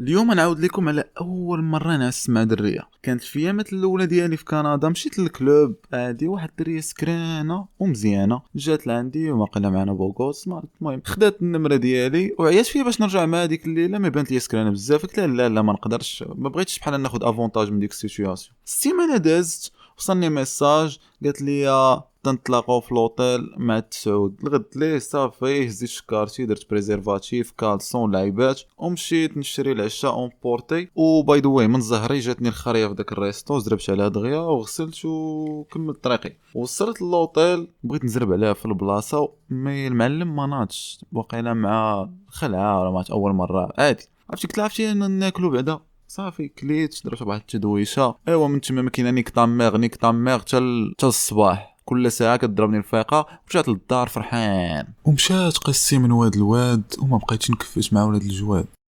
اليوم نعاود لكم على أول مرة نعس مع درية. كانت في ايامات الأولى ديالي في كندا مشيت للكلوب عادي واحد الدريه سكرانة ومزيانة. جات لعندي وما معنا بوغوس المهم خدات النمرة ديالي وعيات فيا باش نرجع مع هذيك الليلة. ما بانت لي سكرانة بزاف. قلت لا لا ما نقدرش ما بغيتش بحال ناخذ افونتاج من ديك السيتوياسيون السيمانة دازت وصلني ميساج قالت لي تنطلقوا في لوطيل مع التسعود الغد ليه صافي هزيت شكارتي درت بريزيرفاتيف كالسون لعيبات. ومشيت نشري العشاء اون بورتي. وباي ذا من زهري جاتني الخرية في داك الريستو زربت عليها دغيا وغسلت وكملت طريقي. وصلت للوطيل بغيت نزرب عليها في البلاصة مي المعلم ما ناضش. واقيلا مع خلعة ولا مات أول مرة. عادي. عرفتي قلت عرفتي ناكلو بعدا؟ صافي كليت درت واحد التدويشة. أيوا من تما ما كاينة نيك طاميغ نيك طاميغ حتى الصباح. كل ساعة كضربني الفيقه ورجعت للدار فرحان. ومشات قصي من واد الواد وما بقيتش نكفيش مع ولاد الجواد.